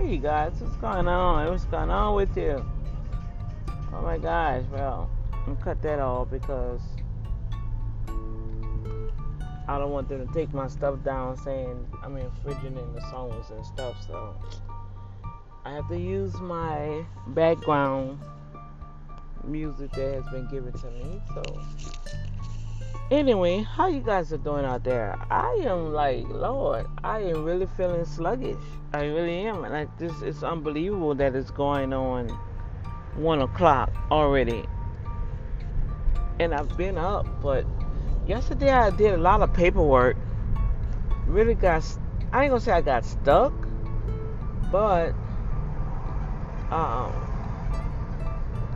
Hey, you guys, what's going on? What's going on with you? Oh my gosh, well, I'm cut that off because I don't want them to take my stuff down saying I'm infringing in the songs and stuff, so I have to use my background music that has been given to me. So anyway, how you guys are doing out there? I am like, Lord, I am really feeling sluggish. I really am. Like this, it's unbelievable that it's going on one o'clock already, and I've been up. But yesterday I did a lot of paperwork. Really got. I ain't gonna say I got stuck, but um,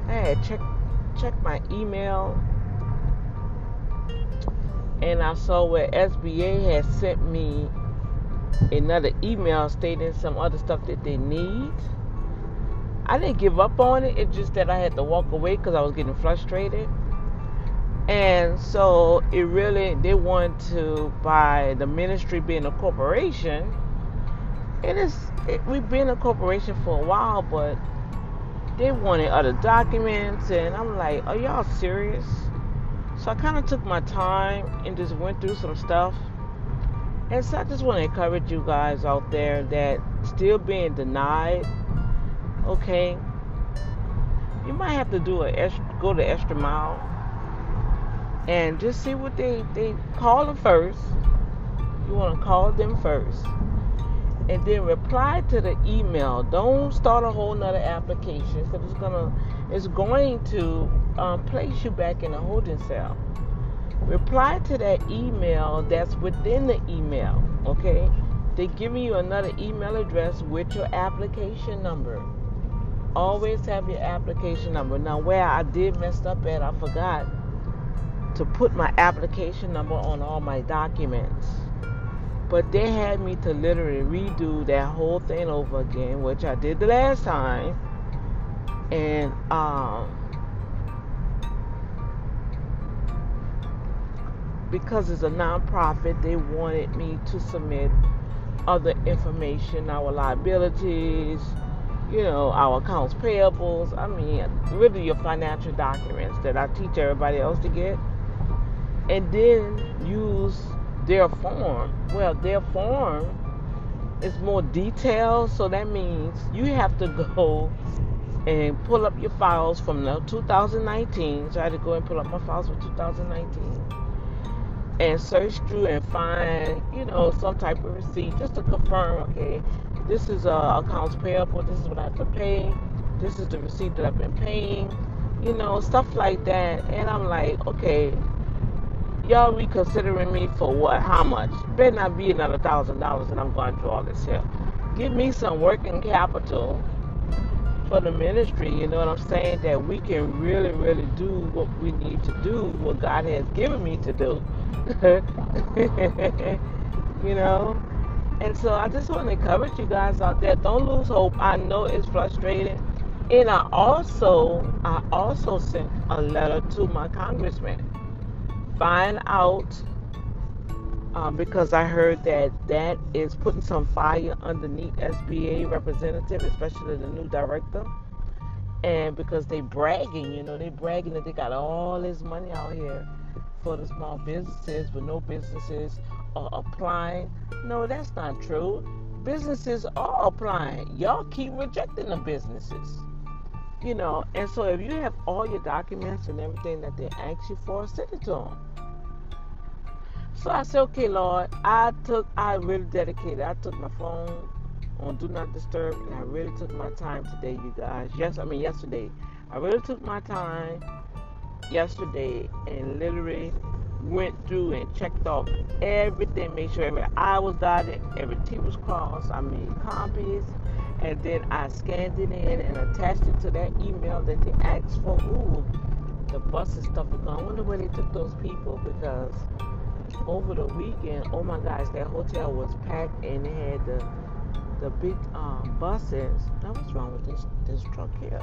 I had check check my email and I saw where SBA had sent me another email stating some other stuff that they need. I didn't give up on it. It's just that I had to walk away because I was getting frustrated. And so it really, they want to, by the ministry being a corporation, it is, it, we've been a corporation for a while, but they wanted other documents. And I'm like, are y'all serious? So I kind of took my time and just went through some stuff. And so I just want to encourage you guys out there that still being denied, okay, you might have to do a go the extra mile and just see what they they call them first. You want to call them first, and then reply to the email. Don't start a whole nother application because it's gonna it's going to um, place you back in a holding cell. Reply to that email that's within the email, okay? They're giving you another email address with your application number. Always have your application number. Now, where I did mess up at, I forgot to put my application number on all my documents. But they had me to literally redo that whole thing over again, which I did the last time. And um, because it's a nonprofit, they wanted me to submit other information, our liabilities, you know, our accounts payables. I mean, really your financial documents that I teach everybody else to get. And then use their form. Well, their form is more detailed, so that means you have to go and pull up your files from the 2019. So I had to go and pull up my files from 2019 and search through and find, you know, some type of receipt just to confirm, okay, this is uh, accounts payable, this is what I have to pay, this is the receipt that I've been paying, you know, stuff like that. And I'm like, okay, y'all reconsidering me for what? How much? Better not be another thousand dollars and I'm going through all this here. Give me some working capital for the ministry, you know what I'm saying? That we can really, really do what we need to do, what God has given me to do. you know? And so I just want to encourage you guys out there, don't lose hope. I know it's frustrating. And I also I also sent a letter to my congressman. Find out um, because I heard that that is putting some fire underneath SBA representative, especially the new director. And because they bragging, you know, they bragging that they got all this money out here for the small businesses, but no businesses are applying. No, that's not true. Businesses are applying. Y'all keep rejecting the businesses. You know, and so if you have all your documents and everything that they ask you for, send it to them. So I said, okay, Lord, I took, I really dedicated. I took my phone on Do Not Disturb, and I really took my time today, you guys. Yes, I mean yesterday. I really took my time yesterday and literally went through and checked off everything, made sure every I was dotted, every T was crossed. I made copies, and then I scanned it in and attached it to that email that they asked for. Ooh, the bus and stuff was gone. I wonder where they took those people because over the weekend, oh my gosh, that hotel was packed and they had the the big um, buses. Now what's wrong with this this truck here?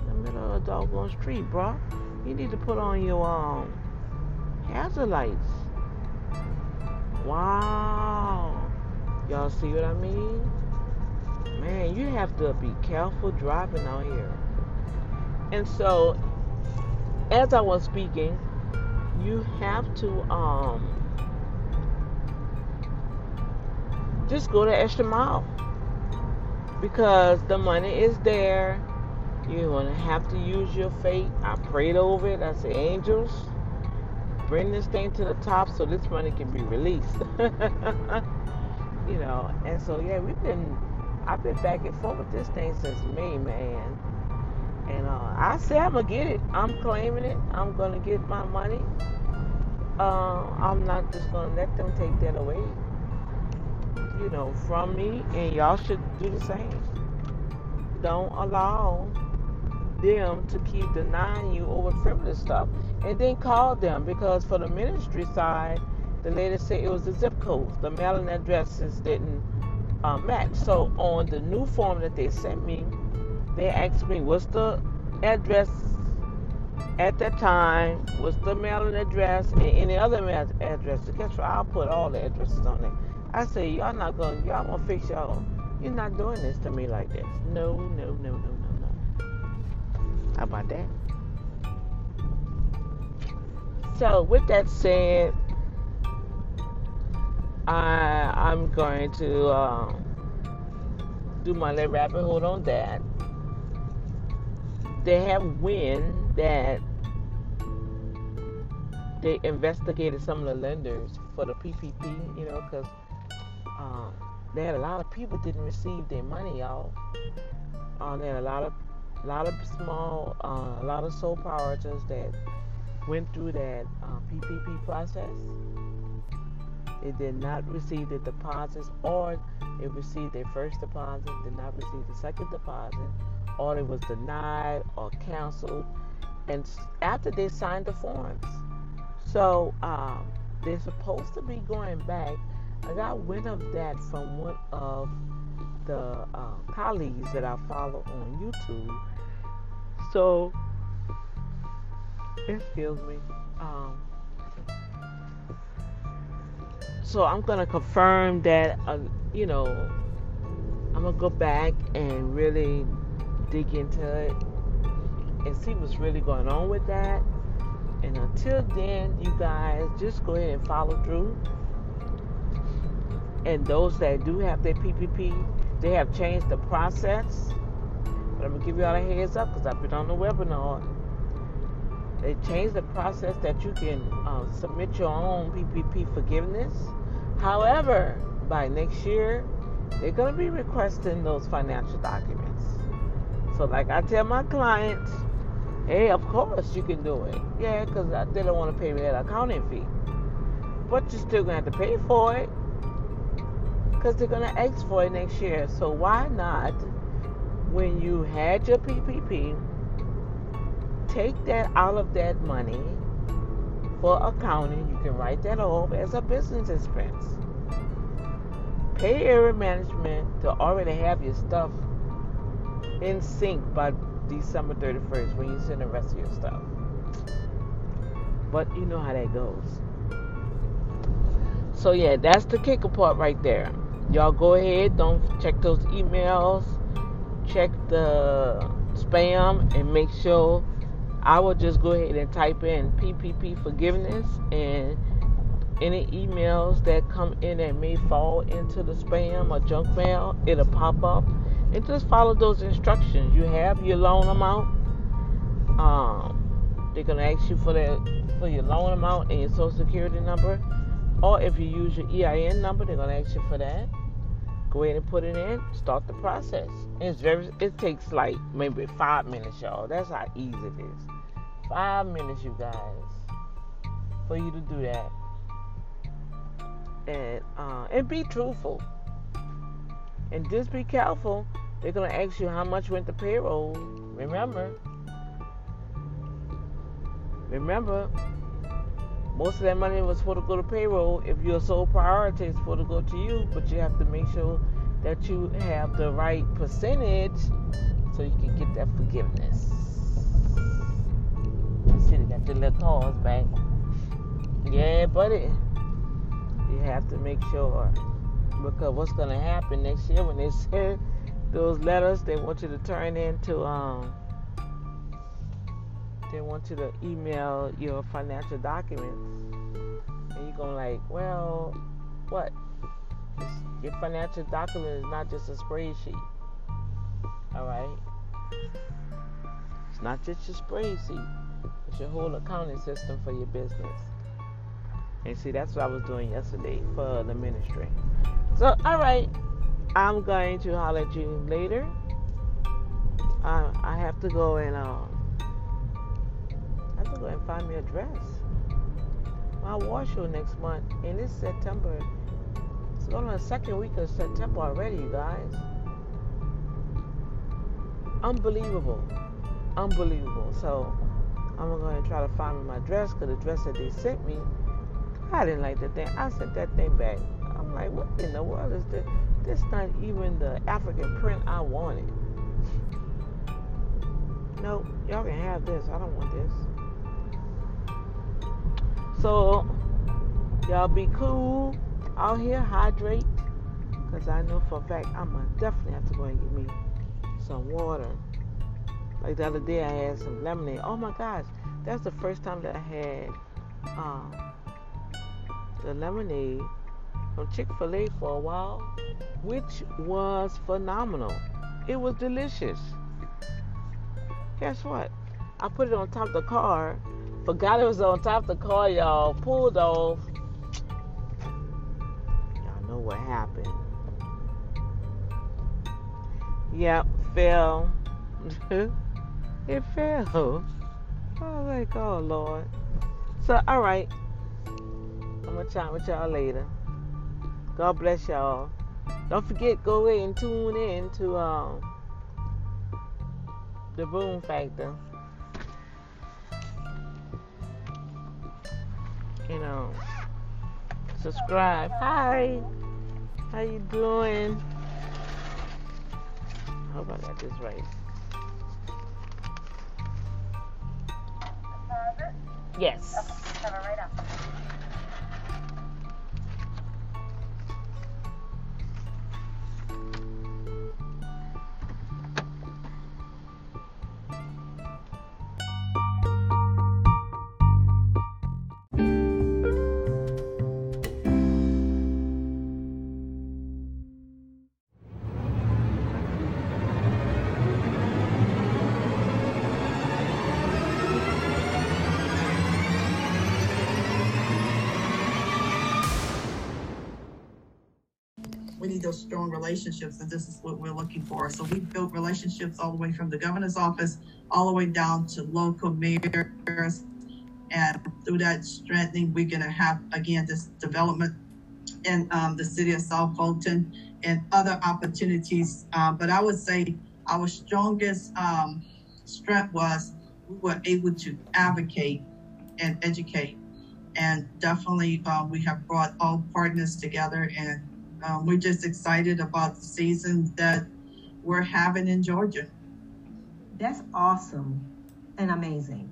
In the middle of a doggone street, bro. You need to put on your um hazard lights. Wow. Y'all see what I mean? man, you have to be careful driving out here. And so, as I was speaking, you have to um, just go the extra mile because the money is there. You're to have to use your faith. I prayed over it. I said, angels, bring this thing to the top so this money can be released. you know, and so yeah, we've been, I've been back and forth with this thing since May, man. And uh, I say I'm gonna get it. I'm claiming it. I'm gonna get my money. Uh, I'm not just gonna let them take that away you know, from me, and y'all should do the same. Don't allow them to keep denying you over frivolous stuff. And then call them because for the ministry side, the lady said it was the zip codes, the mailing addresses didn't uh, match. So on the new form that they sent me, they asked me what's the address at that time, what's the mailing address, and any other mailing address. Guess what? I'll put all the addresses on there. I say, y'all not gonna, y'all gonna fix y'all. You're not doing this to me like this. No, no, no, no, no, no. How about that? So, with that said, I I'm going to um, do my little rabbit hole on that. They have wind that they investigated some of the lenders for the PPP, you know, because um, they had a lot of people didn't receive their money, y'all. Um, they had a lot of, a lot of small, uh, a lot of sole proprietors that went through that uh, PPP process. They did not receive the deposits, or they received their first deposit, did not receive the second deposit, or it was denied or canceled. And after they signed the forms, so um, they're supposed to be going back I got wind of that from one of the uh, colleagues that I follow on YouTube. So, excuse me. Um, so I'm gonna confirm that. Uh, you know, I'm gonna go back and really dig into it and see what's really going on with that. And until then, you guys just go ahead and follow through and those that do have their PPP, they have changed the process. But I'm gonna give you all a heads up because I've been on the webinar. They changed the process that you can uh, submit your own PPP forgiveness. However, by next year, they're gonna be requesting those financial documents. So, like I tell my clients, hey, of course you can do it. Yeah, because they don't want to pay me that accounting fee. But you're still gonna have to pay for it because they're going to ask for it next year. So why not, when you had your PPP, take that out of that money for accounting? You can write that off as a business expense. Pay area management to already have your stuff in sync by December 31st when you send the rest of your stuff. But you know how that goes. So yeah, that's the kicker part right there y'all go ahead don't check those emails check the spam and make sure i will just go ahead and type in ppp forgiveness and any emails that come in that may fall into the spam or junk mail it'll pop up and just follow those instructions you have your loan amount um, they're gonna ask you for that for your loan amount and your social security number or if you use your EIN number, they're gonna ask you for that. Go ahead and put it in. Start the process. It's very. It takes like maybe five minutes, y'all. That's how easy it is. Five minutes, you guys, for you to do that. And uh, and be truthful. And just be careful. They're gonna ask you how much went to payroll. Remember. Remember, most of that money was for to go to payroll. If your sole priority is for to go to you, but you have to make sure that you have the right percentage so you can get that forgiveness. See, they got the little calls back. Yeah, buddy. You have to make sure because what's gonna happen next year when they say those letters they want you to turn into um they want you to email your financial documents. And you're going like well what? Your financial document is not just a spreadsheet. All right? It's not just your spreadsheet. It's your whole accounting system for your business. And see that's what i was doing yesterday for the ministry. So all right I'm going to holler at you later. I have to go and um, I have to go and find me a dress. My war show next month, and it's September. It's going on the second week of September already, you guys. Unbelievable, unbelievable. So I'm going to try to find me my dress because the dress that they sent me, I didn't like the thing. I sent that thing back. I'm like, what in the world is this? This not even the African print I wanted. No, y'all can have this. I don't want this. So, y'all be cool out here, hydrate. Because I know for a fact I'm going to definitely have to go and get me some water. Like the other day, I had some lemonade. Oh my gosh, that's the first time that I had um, the lemonade from Chick fil A for a while, which was phenomenal. It was delicious. Guess what? I put it on top of the car, forgot it was on top of the car, y'all, pulled off. Y'all know what happened. Yep, fell. it fell. Was like, oh Lord. So, all right. I'm gonna chat with y'all later. God bless y'all. Don't forget, go away and tune in to um, the Boom Factor. You know, subscribe. Hi, how you doing? I hope I got this right. Yes. Those strong relationships, and this is what we're looking for. So we built relationships all the way from the governor's office all the way down to local mayors. And through that strengthening, we're going to have, again, this development in um, the city of South Fulton and other opportunities. Uh, but I would say our strongest um, strength was we were able to advocate and educate. And definitely, uh, we have brought all partners together and um, we're just excited about the season that we're having in Georgia. That's awesome and amazing.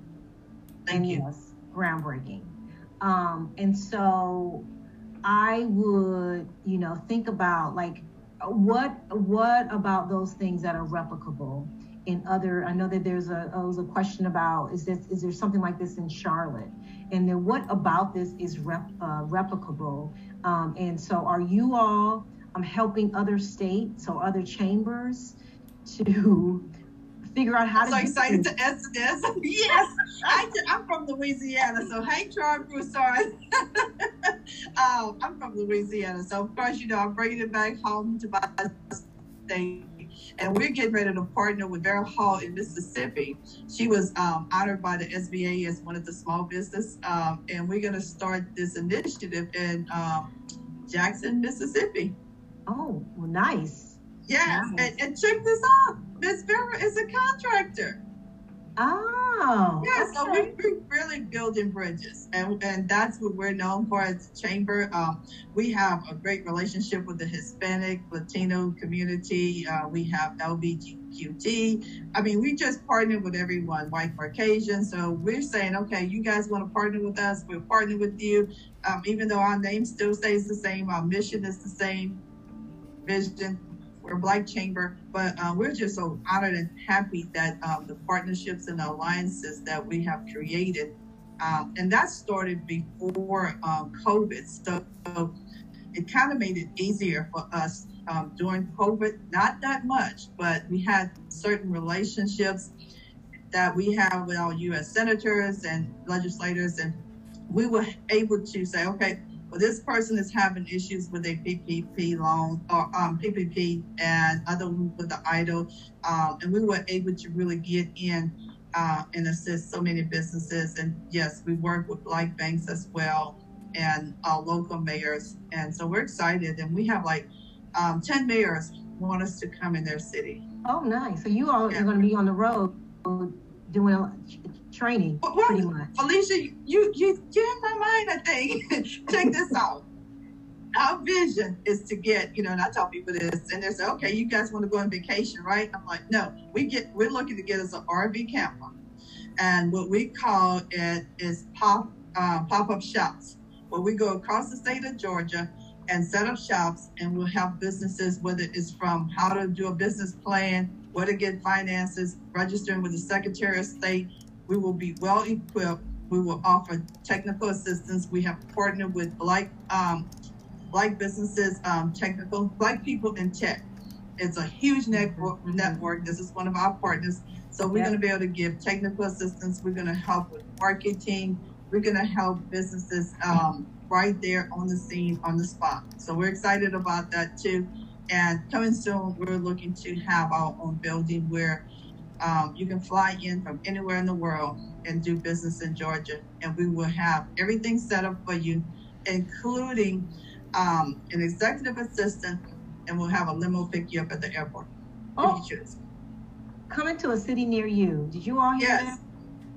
Thank and you. Yes, groundbreaking. Um, and so I would, you know, think about like what what about those things that are replicable in other i know that there's a oh, was a question about is this is there something like this in charlotte and then what about this is rep, uh, replicable um, and so, are you all um, helping other states or other chambers to figure out how I'm to? So excited to answer this. yes, I, am from Louisiana, so hey, Troy Broussard. um, I'm from Louisiana, so of course, you know, I'm bringing it back home to my state and we're getting ready to partner with Vera Hall in Mississippi. She was um, honored by the SBA as one of the small business, um, and we're going to start this initiative in um, Jackson, Mississippi. Oh, well, nice. Yes, nice. And, and check this out. Miss Vera is a contractor. Oh. Yeah, okay. so we, we're really building bridges, and, and that's what we're known for as a chamber. Um, we have a great relationship with the Hispanic, Latino community. Uh, we have LBGQT. I mean, we just partner with everyone, white Caucasian. So we're saying, okay, you guys want to partner with us? We'll partner with you. Um, even though our name still stays the same, our mission is the same, vision Black chamber, but uh, we're just so honored and happy that um, the partnerships and alliances that we have created, um, and that started before um, COVID. So it kind of made it easier for us um, during COVID. Not that much, but we had certain relationships that we have with our U.S. senators and legislators, and we were able to say, okay, well, this person is having issues with a PPP loan or um, PPP and other with the EIDL. um, and we were able to really get in uh, and assist so many businesses. And yes, we work with like banks as well and our local mayors, and so we're excited. And we have like um, ten mayors want us to come in their city. Oh, nice! So you all yeah. are going to be on the road doing training, well, pretty much. Alicia, you you you in my mind. I think. Check this out. Our vision is to get, you know, and I tell people this, and they say, "Okay, you guys want to go on vacation, right?" I'm like, "No, we get, we're looking to get us an RV camper, and what we call it is pop uh, pop up shops, where we go across the state of Georgia and set up shops, and we'll help businesses, whether it's from how to do a business plan, where to get finances, registering with the Secretary of State, we will be well equipped. We will offer technical assistance. We have partnered with Black um, Black businesses, um, technical Black people in tech. It's a huge network. Network. This is one of our partners. So we're going to be able to give technical assistance. We're going to help with marketing. We're going to help businesses um, right there on the scene, on the spot. So we're excited about that too. And coming soon, we're looking to have our own building where um, you can fly in from anywhere in the world and do business in Georgia, and we will have everything set up for you, including um, an executive assistant, and we'll have a limo pick you up at the airport oh. if you choose. Coming to a city near you. Did you all hear yes. that?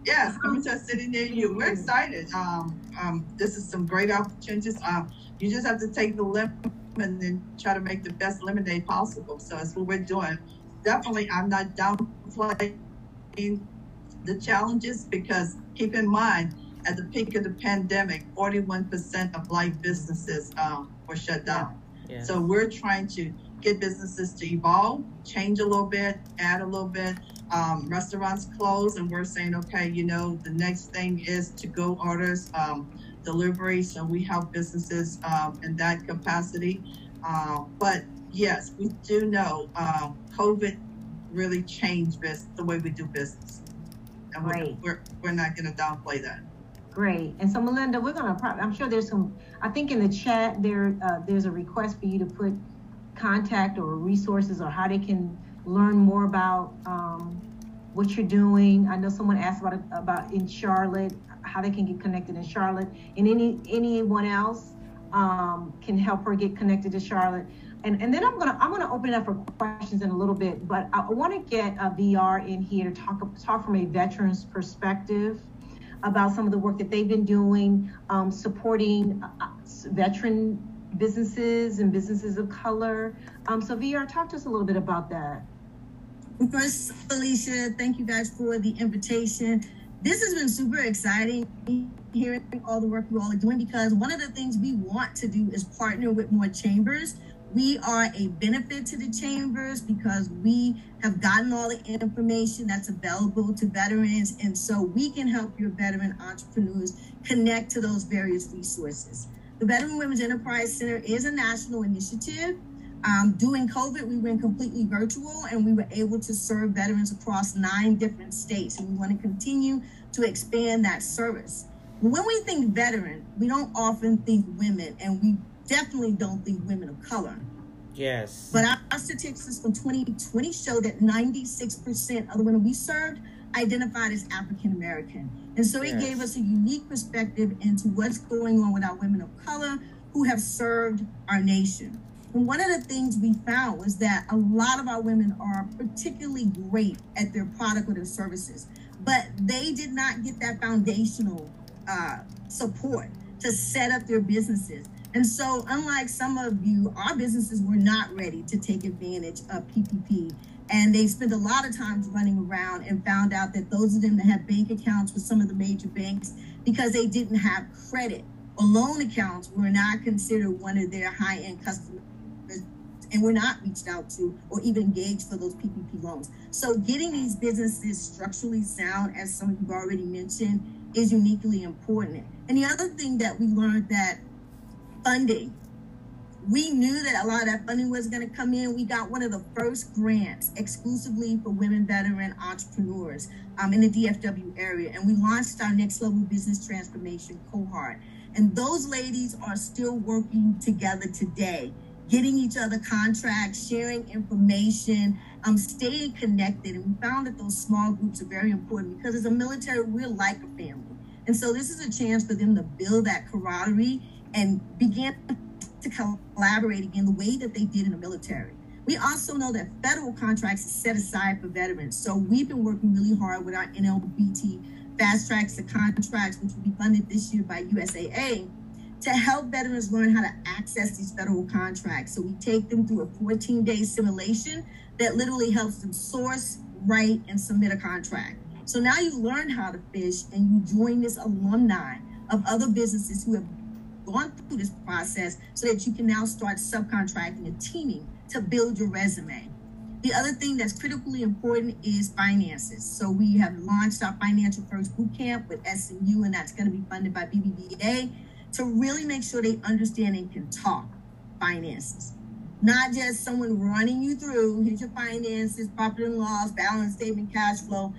Yes, coming to a city near you. We're excited. Um, um, this is some great opportunities. Um, you just have to take the lemon and then try to make the best lemonade possible. So that's what we're doing definitely I'm not downplaying the challenges because keep in mind at the peak of the pandemic, 41% of life businesses um, were shut down. Yeah. So we're trying to get businesses to evolve, change a little bit, add a little bit. Um, restaurants close, and we're saying, okay, you know, the next thing is to go orders, um, delivery. So we help businesses um, in that capacity. Uh, but yes, we do know um, COVID really changed this, the way we do business. And we're, we're, we're not going to downplay that. Great. And so, Melinda, we're going to, probably, I'm sure there's some, I think in the chat there, uh, there's a request for you to put contact or resources or how they can learn more about um, what you're doing. I know someone asked about about in Charlotte, how they can get connected in Charlotte, and any anyone else um, can help her get connected to Charlotte and, and then I'm gonna I'm gonna open it up for questions in a little bit, but I want to get a VR in here to talk talk from a veteran's perspective about some of the work that they've been doing, um, supporting uh, veteran businesses and businesses of color. Um, so VR, talk to us a little bit about that. First, Felicia, thank you guys for the invitation. This has been super exciting hearing all the work you all are doing because one of the things we want to do is partner with more chambers we are a benefit to the chambers because we have gotten all the information that's available to veterans. And so we can help your veteran entrepreneurs connect to those various resources. The Veteran Women's Enterprise Center is a national initiative. Um, during COVID, we went completely virtual and we were able to serve veterans across nine different states. And we want to continue to expand that service. When we think veteran, we don't often think women, and we definitely don't think women of color. Yes. But our, statistics from 2020 show that 96% of the women we served identified as African American. And so it yes. gave us a unique perspective into what's going on with our women of color who have served our nation. And one of the things we found was that a lot of our women are particularly great at their product or their services, but they did not get that foundational uh, support to set up their businesses. And so, unlike some of you, our businesses were not ready to take advantage of PPP. And they spent a lot of times running around and found out that those of them that had bank accounts with some of the major banks, because they didn't have credit or loan accounts, were not considered one of their high end customers and were not reached out to or even engaged for those PPP loans. So getting these businesses structurally sound, as some of you have already mentioned, is uniquely important. And the other thing that we learned that funding, we knew that a lot of that funding was going to come in. We got one of the first grants exclusively for women veteran entrepreneurs um, in the DFW area. And we launched our next level business transformation cohort. And those ladies are still working together today, getting each other contracts, sharing information, um, staying connected. And we found that those small groups are very important because as a military, we're like a family. And so this is a chance for them to build that camaraderie and begin to collaborate again the way that they did in the military. We also know that federal contracts are set aside for veterans. So we've been working really hard with our NLBT fast tracks to contracts, which will be funded this year by USAA, to help veterans learn how to access these federal contracts. So we take them through a 14 day simulation that literally helps them source, write, and submit a contract. So now you learn how to fish and you join this alumni of other businesses who have gone through this process so that you can now start subcontracting and teaming to build your resume. The other thing that's critically important is finances. So we have launched our Financial First Bootcamp with SMU, and that's going to be funded by BBVA to really make sure they understand and can talk finances. Not just someone running you through, here's your finances, profit and loss, balance statement, cash flow,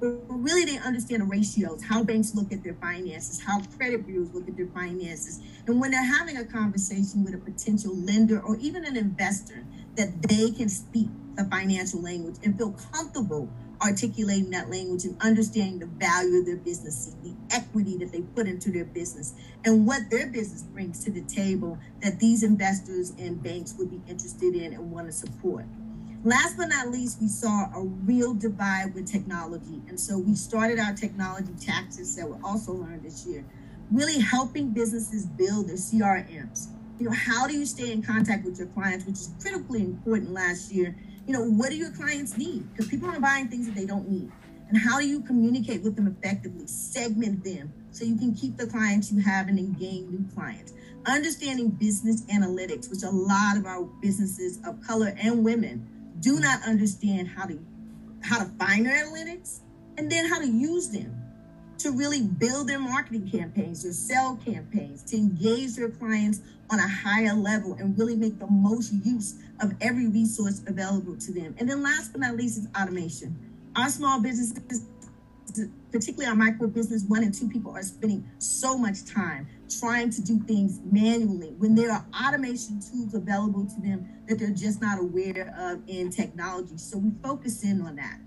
but really they understand the ratios, how banks look at their finances, how credit bureaus look at their finances. And when they're having a conversation with a potential lender or even an investor, that they can speak the financial language and feel comfortable articulating that language and understanding the value of their business, the equity that they put into their business, and what their business brings to the table that these investors and banks would be interested in and want to support. Last but not least, we saw a real divide with technology. And so we started our technology taxes that were also learned this year, really helping businesses build their CRMs. You know, how do you stay in contact with your clients, which is critically important last year, you know, what do your clients need? Because people are buying things that they don't need. And how do you communicate with them effectively? Segment them so you can keep the clients you have and gain new clients. Understanding business analytics, which a lot of our businesses of color and women do not understand how to how to find their analytics and then how to use them to really build their marketing campaigns, their sell campaigns, to engage their clients on a higher level and really make the most use of every resource available to them. And then last but not least is automation. Our small businesses, particularly our micro business, one and two people are spending so much time trying to do things manually when there are automation tools available to them that they're just not aware of in technology. So we focus in on that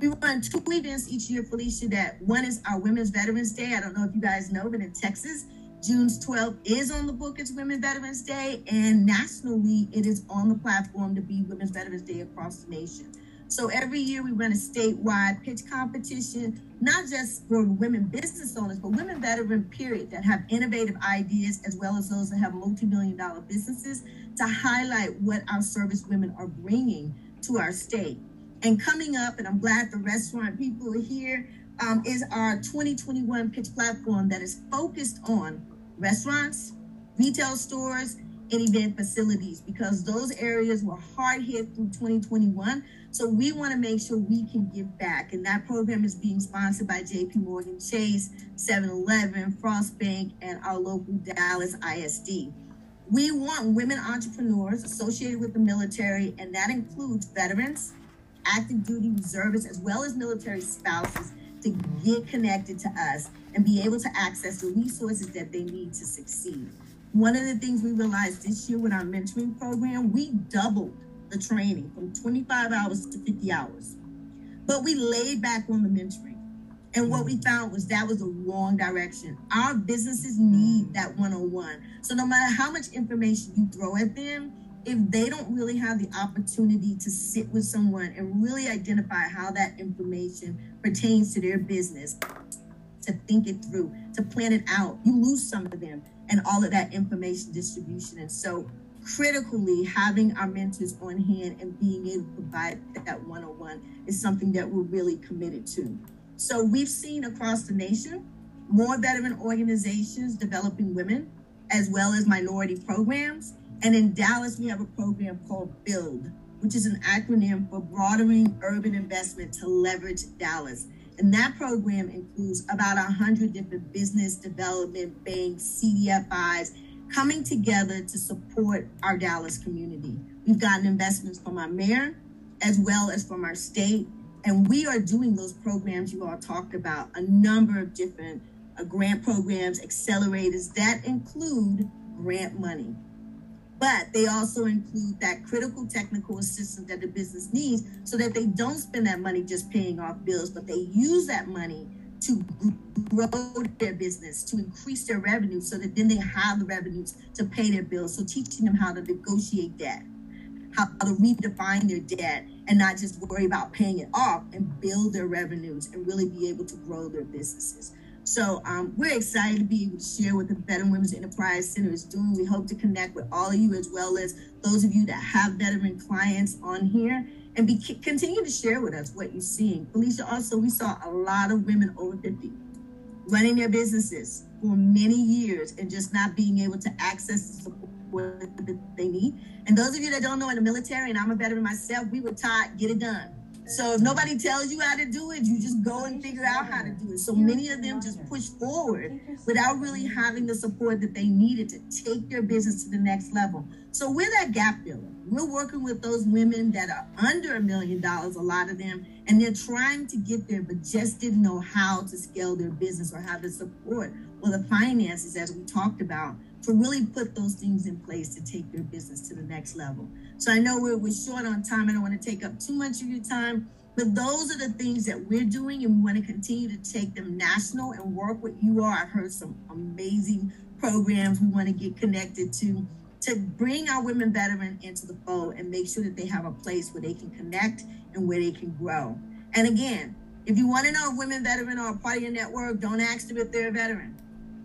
we run two events each year, Felicia. That one is our Women's Veterans Day. I don't know if you guys know, but in Texas, June 12th is on the book as Women's Veterans Day, and nationally, it is on the platform to be Women's Veterans Day across the nation. So every year we run a statewide pitch competition, not just for women business owners, but women veteran period that have innovative ideas as well as those that have multi-million dollar businesses to highlight what our service women are bringing to our state. And coming up, and I'm glad the restaurant people are here, um, is our 2021 pitch platform that is focused on restaurants, retail stores, and event facilities because those areas were hard hit through 2021. So we want to make sure we can give back. And that program is being sponsored by JP Morgan Chase, 7 Eleven, Frost Bank, and our local Dallas ISD. We want women entrepreneurs associated with the military, and that includes veterans, active duty reservists, as well as military spouses to get connected to us and be able to access the resources that they need to succeed. One of the things we realized this year with our mentoring program, we doubled the training from 25 hours to 50 hours. But we laid back on the mentoring. And what we found was that was the wrong direction. Our businesses need that one on one. So no matter how much information you throw at them, if they don't really have the opportunity to sit with someone and really identify how that information pertains to their business, to think it through, to plan it out, you lose some of them and all of that information distribution. And so, critically, having our mentors on hand and being able to provide that one on one is something that we're really committed to. So, we've seen across the nation more veteran organizations developing women as well as minority programs And in Dallas, we have a program called BUILD, which is an acronym for Broadening Urban Investment to Leverage Dallas. And that program includes about 100 different business development banks, CDFIs, coming together to support our Dallas community. We've gotten investments from our mayor as well as from our state. And we are doing those programs you all talked about, a number of different uh, grant programs, accelerators that include grant money. But they also include that critical technical assistance that the business needs so that they don't spend that money just paying off bills, but they use that money to grow their business, to increase their revenue so that then they have the revenues to pay their bills. So teaching them how to negotiate debt, how to redefine their debt and not just worry about paying it off and build their revenues and really be able to grow their businesses. So um, we're excited to be able to share what the Veteran Women's Enterprise Center is doing. We hope to connect with all of you as well as those of you that have veteran clients on here and be continue to share with us what you're seeing. Felicia, also we saw a lot of women over 50 running their businesses for many years and just not being able to access the support that they need. And those of you that don't know in the military, and I'm a veteran myself, we were taught get it done so if nobody tells you how to do it, you just go and figure out how to do it. So many of them just push forward without really having the support that they needed to take their business to the next level. So we're that gap filler. We're working with those women that are under a million dollars, a lot of them, and they're trying to get there, but just didn't know how to scale their business or how to support or the finances, as we talked about, to really put those things in place to take your business to the next level. So I know we're, we're short on time. I don't want to take up too much of your time, but those are the things that we're doing, and we want to continue to take them national and work with you all. I've heard some amazing programs we want to get connected to to bring our women veteran into the fold and make sure that they have a place where they can connect and where they can grow. And again, if you want to know if women veteran are a part of your network, don't ask them if they're a veteran.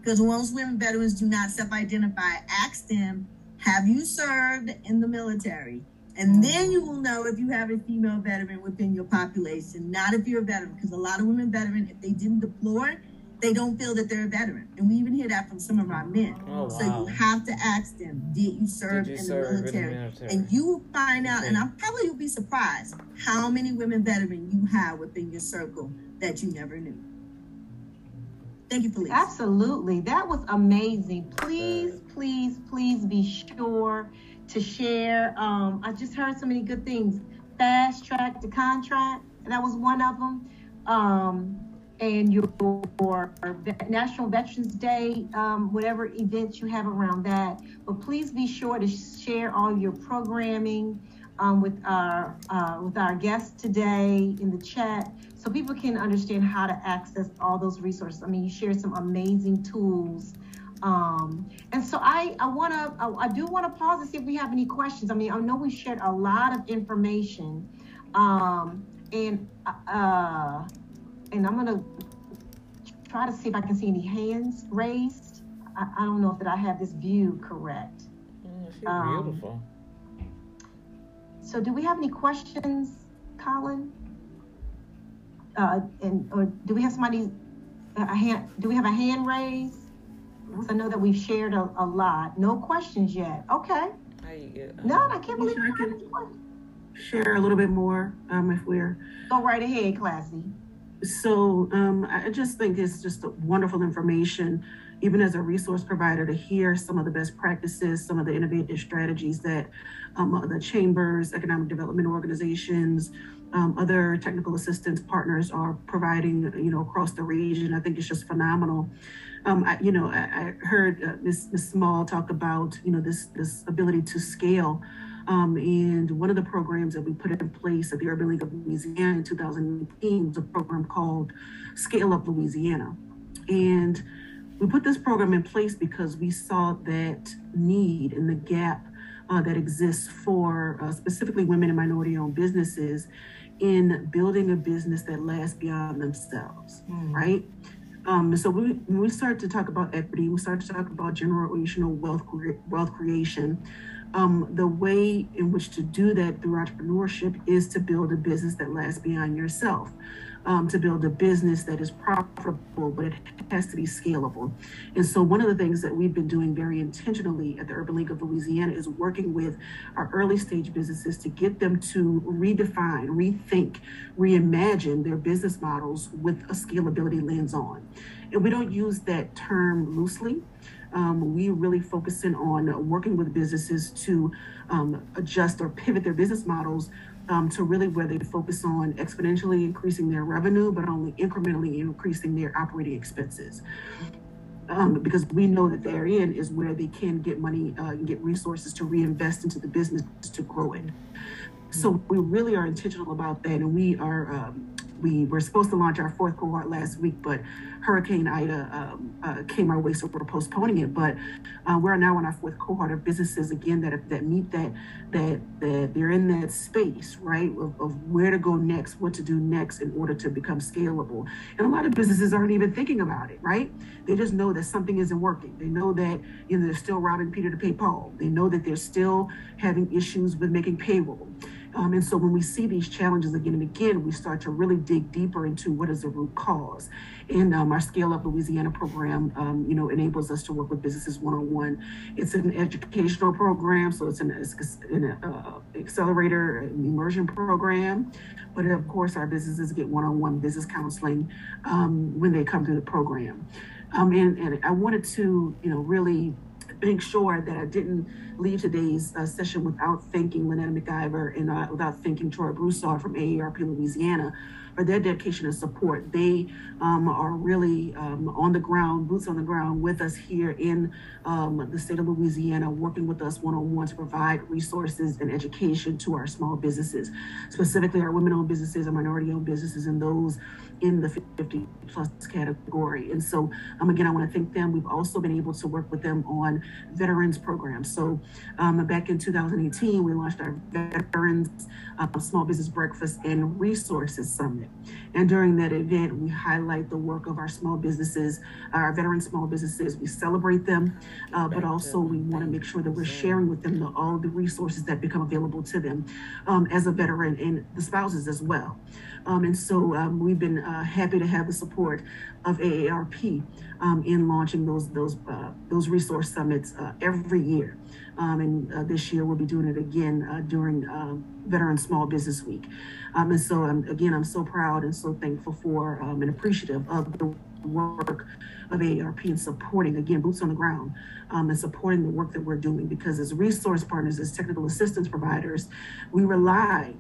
Because most women veterans do not self-identify. Ask them have you served in the military? And mm-hmm. then you will know if you have a female veteran within your population, not if you're a veteran, because a lot of women veteran, if they didn't deploy, they don't feel that they're a veteran. And we even hear that from some of our men. Oh, wow. So you have to ask them, did you serve, did you in, serve the military? in, the military? And you will find out, and I'm probably you'll be surprised how many women veteran you have within your circle that you never knew. Thank you, Felice. Absolutely. That was amazing. Please, please, please be sure to share. Um, I just heard so many good things. Fast track to contract, and that was one of them. Um, and your, your National Veterans Day, um, whatever events you have around that. But please be sure to share all your programming um, with our uh, with our guests today in the chat so people can understand how to access all those resources. I mean, you share some amazing tools. Um, and so I, I want to, I, I, do want to pause and see if we have any questions. I mean, I know we shared a lot of information, um, and uh, and I'm gonna try to see if I can see any hands raised. I, I don't know if that I have this view correct. Mm, um, beautiful. So, do we have any questions, Colin? Uh, and or do we have somebody a hand? Do we have a hand raised? Because I know that we've shared a, a lot. No questions yet. Okay. How you get? No, I can't believe I can share a little bit more um, if we're. Go right ahead, Classy. So um, I just think it's just wonderful information, even as a resource provider, to hear some of the best practices, some of the innovative strategies that um, the chambers, economic development organizations, um, other technical assistance partners are providing, you know, across the region. I think it's just phenomenal. Um, I, you know, I, I heard uh, Ms. Ms. Small talk about, you know, this this ability to scale. Um, and one of the programs that we put in place at the Urban League of Louisiana in 2018 was a program called Scale Up Louisiana. And we put this program in place because we saw that need and the gap uh, that exists for uh, specifically women and minority owned businesses in building a business that lasts beyond themselves, mm. right? Um, so we, when we start to talk about equity, we start to talk about generational wealth wealth creation. Um, the way in which to do that through entrepreneurship is to build a business that lasts beyond yourself. Um, to build a business that is profitable, but it has to be scalable. And so, one of the things that we've been doing very intentionally at the Urban League of Louisiana is working with our early stage businesses to get them to redefine, rethink, reimagine their business models with a scalability lens on. And we don't use that term loosely. Um, we really focus in on working with businesses to um, adjust or pivot their business models um, to really where they focus on exponentially increasing their revenue, but only incrementally increasing their operating expenses. Um, because we know that therein is where they can get money uh, and get resources to reinvest into the business to grow it. So we really are intentional about that, and we are um, we were supposed to launch our fourth cohort last week, but Hurricane Ida um, uh, came our way, so we're postponing it. But uh, we're now on our fourth cohort of businesses again that that meet that that that they're in that space, right, of, of where to go next, what to do next in order to become scalable. And a lot of businesses aren't even thinking about it, right? They just know that something isn't working. They know that you know they're still robbing Peter to pay Paul. They know that they're still having issues with making payroll. Um, and so when we see these challenges again and again, we start to really dig deeper into what is the root cause. And um, our Scale Up Louisiana program, um, you know, enables us to work with businesses one-on-one. It's an educational program, so it's an, an uh, accelerator immersion program. But of course, our businesses get one-on-one business counseling um, when they come through the program. Um, and, and I wanted to, you know, really make sure that I didn't leave today's uh, session without thanking Lynetta McIver and uh, without thanking Troy Broussard from AARP Louisiana for their dedication and support. They um, are really um, on the ground, boots on the ground with us here in um, the state of Louisiana, working with us one on one to provide resources and education to our small businesses, specifically our women owned businesses, our minority owned businesses, and those in the 50 plus category. And so, um, again, I want to thank them. We've also been able to work with them on veterans programs. So, um, back in 2018, we launched our Veterans uh, Small Business Breakfast and Resources Summit. And during that event, we highlight the work of our small businesses, our veteran small businesses. We celebrate them, uh, but also we want to make sure that we're sharing with them the, all the resources that become available to them um, as a veteran and the spouses as well. Um, and so um, we've been uh, happy to have the support of AARP um, in launching those those uh, those resource summits uh, every year. Um, and uh, this year we'll be doing it again uh, during um, Veteran Small Business Week. Um, and so again, I'm so proud and so thankful for and appreciative of the work of AARP and supporting again boots on the ground um, and supporting the work that we're doing because as resource partners as technical assistance providers we rely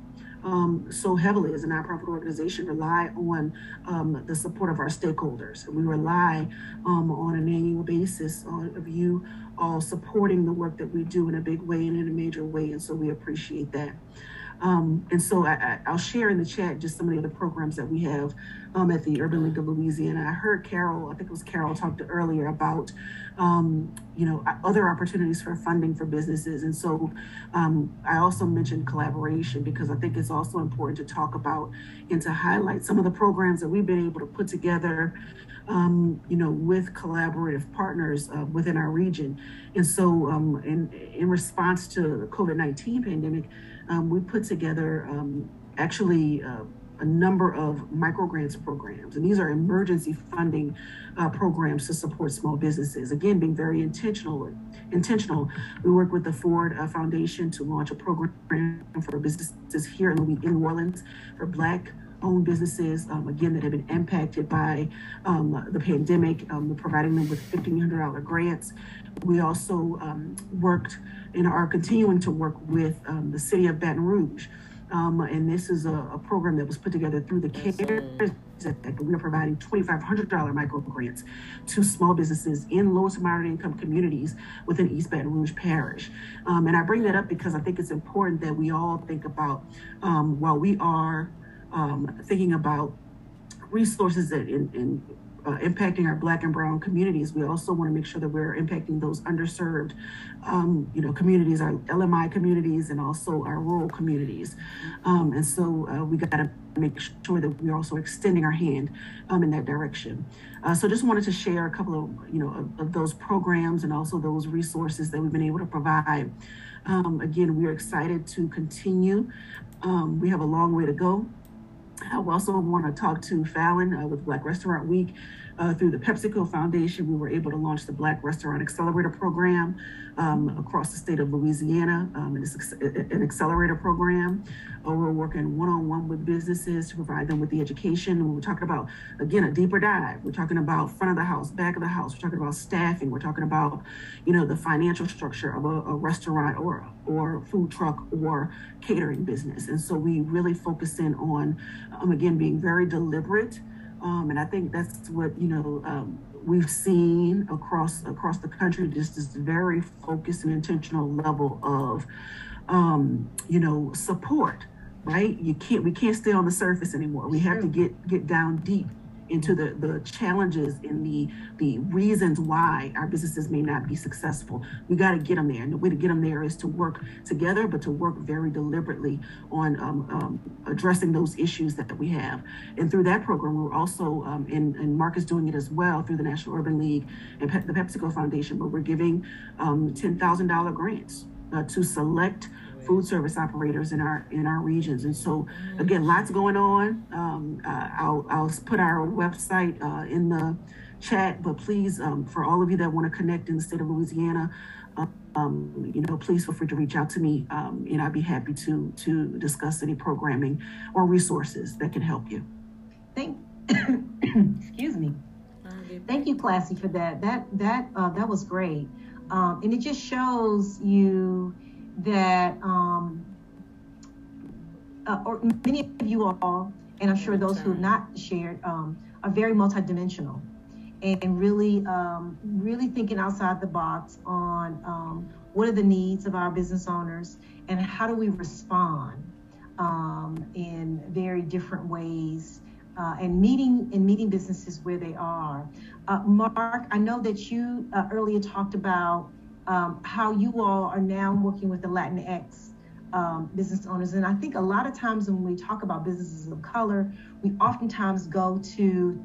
um, so heavily as a nonprofit organization rely on um, the support of our stakeholders. We rely um, on an annual basis on, of you all supporting the work that we do in a big way and in a major way. And so we appreciate that. Um, and so I, will share in the chat just some of the other programs that we have um, at the Urban League of Louisiana. I heard Carol, I think it was Carol, talked earlier about, um, you know, other opportunities for funding for businesses. And so um, I also mentioned collaboration because I think it's also important to talk about and to highlight some of the programs that we've been able to put together um, you know, with collaborative partners uh, within our region. And so, um, in, in response to the COVID 19 pandemic, um, we put together actually uh, a number of micro grants programs, and these are emergency funding uh, programs to support small businesses. Again, being very intentional. Intentional. We work with the Ford uh, Foundation to launch a program for businesses here in, New Orleans for Black owned businesses, um, again, that have been impacted by um, the pandemic, um, providing them with $1,500 grants. We also um, worked and are continuing to work with um, the city of Baton Rouge. Um, and this is a, a, program that was put together through the CARES Act. We are providing $2,500 micro grants to small businesses in low to moderate income communities within East Baton Rouge Parish. Um, and I bring that up because I think it's important that we all think about um, while we are um, thinking about resources that in, in uh, impacting our black and brown communities we also want to make sure that we're impacting those underserved um, you know communities our lmi communities and also our rural communities. Um, and so uh, we got to make sure that we're also extending our hand um, in that direction. Uh, so just wanted to share a couple of you know of, of, those programs and also those resources that we've been able to provide. Um, again we are excited to continue. Um, we have a long way to go I also want to talk to Fallon uh, with Black Restaurant Week. Uh, through the PepsiCo Foundation, we were able to launch the Black Restaurant Accelerator Program um, across the state of Louisiana. Um, it's an accelerator program. Uh, we're working one on one with businesses to provide them with the education. We're talking about, again, a deeper dive. We're talking about front of the house, back of the house. We're talking about staffing. We're talking about, you know, the financial structure of a, a restaurant or or food truck or catering business. And so we really focus in on, um, again, being very deliberate. Um, and I think that's what, you know, um, we've seen across across the country, just this very focused and intentional level of, um, you know, support right? You can't we can't stay on the surface anymore. We have to get get down deep into the, the challenges and the, the reasons why our businesses may not be successful. We got to get them there. And the way to get them there is to work together, but to work very deliberately on um, um, addressing those issues that we have. And through that program, we're also, um, and, and Mark is doing it as well through the National Urban League and Pe- the PepsiCo Foundation, but we're giving um, $10,000 grants uh, to select food service operators in our in our regions. And so, again, lots going on. Um, uh, I'll I'll put our website uh, in the chat, but please, um, for all of you that want to connect in the state of Louisiana, um, you know, please feel free to reach out to me, um, and I'd be happy to to discuss any programming or resources that can help you. Thank, excuse me. Thank you, Classy, for that. That that uh, that was great, um, and it just shows you that um, uh, or many of you all, and I'm sure those who have not shared, um, are very multidimensional and really, um, really thinking outside the box on um, what are the needs of our business owners and how do we respond um, in very different ways uh, and meeting and meeting businesses where they are. Uh, Mark, I know that you uh, earlier talked about um, how you all are now working with the Latinx um, business owners. And I think a lot of times when we talk about businesses of color, we oftentimes go to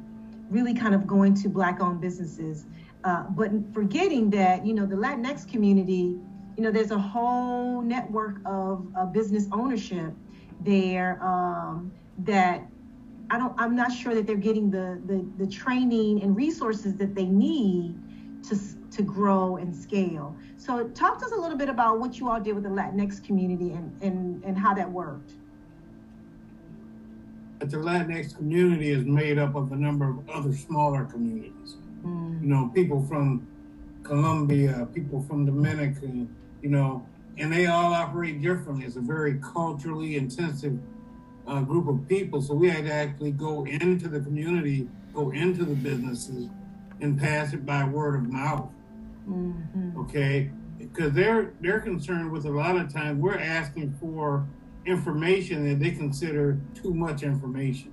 really kind of going to Black owned businesses, uh, but forgetting that, you know, the Latinx community, you know, there's a whole network of uh, business ownership there um, that I don't, I'm not sure that they're getting the, the, the training and resources that they need to to grow and scale. So talk to us a little bit about what you all did with the Latinx community and, and, and how that worked. But The Latinx community is made up of a number of other smaller communities. Mm. You know, people from Colombia, people from Dominican, you know, and they all operate differently. It's a very culturally intensive uh, group of people. So we had to actually go into the community, go into the businesses, and pass it by word of mouth. Mm-hmm. Okay, because they're they're concerned with a lot of times we're asking for information that they consider too much information.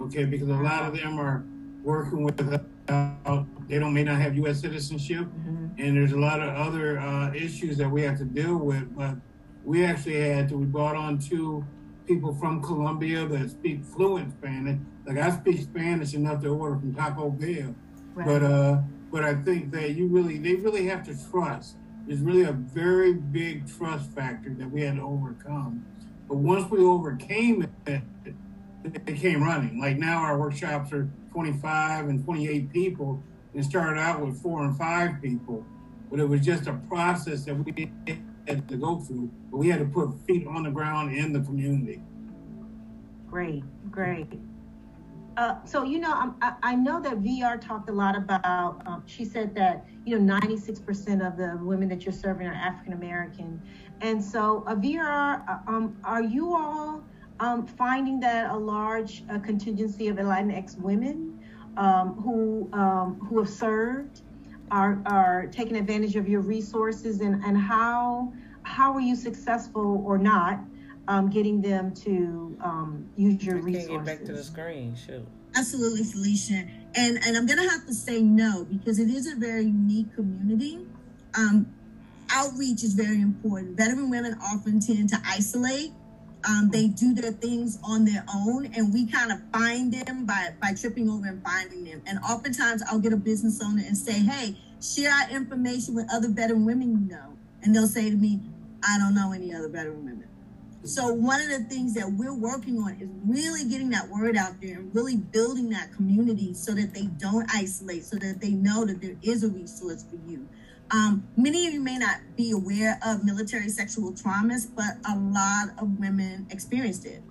Okay, because a lot of them are working with uh, they don't may not have U.S. citizenship, mm-hmm. and there's a lot of other uh, issues that we have to deal with. But we actually had to we brought on two people from Colombia that speak fluent Spanish. Like I speak Spanish enough to order from Taco Bell, right. but uh but I think that you really, they really have to trust. There's really a very big trust factor that we had to overcome. But once we overcame it, it came running. Like now, our workshops are 25 and 28 people, and started out with four and five people. But it was just a process that we had to go through. But we had to put feet on the ground in the community. Great, great. Uh, so you know, um, I, I, know that VR talked a lot about. Um, she said that you know, 96% of the women that you're serving are African American, and so uh, VR, uh, um, are you all um, finding that a large uh, contingency of Latinx women um, who um, who have served are are taking advantage of your resources, and and how how are you successful or not? Um, getting them to um, use your resources. Get back to the screen, shoot. Absolutely, Felicia. And and I'm gonna have to say no because it is a very unique community. Um, outreach is very important. Veteran women often tend to isolate. Um, they do their things on their own, and we kind of find them by by tripping over and finding them. And oftentimes, I'll get a business owner and say, "Hey, share our information with other veteran women you know," and they'll say to me, "I don't know any other veteran women." So one of the things that we're working on is really getting that word out there and really building that community so that they don't isolate, so that they know that there is a resource for you. Um, many of you may not be aware of military sexual traumas, but a lot of women experienced it.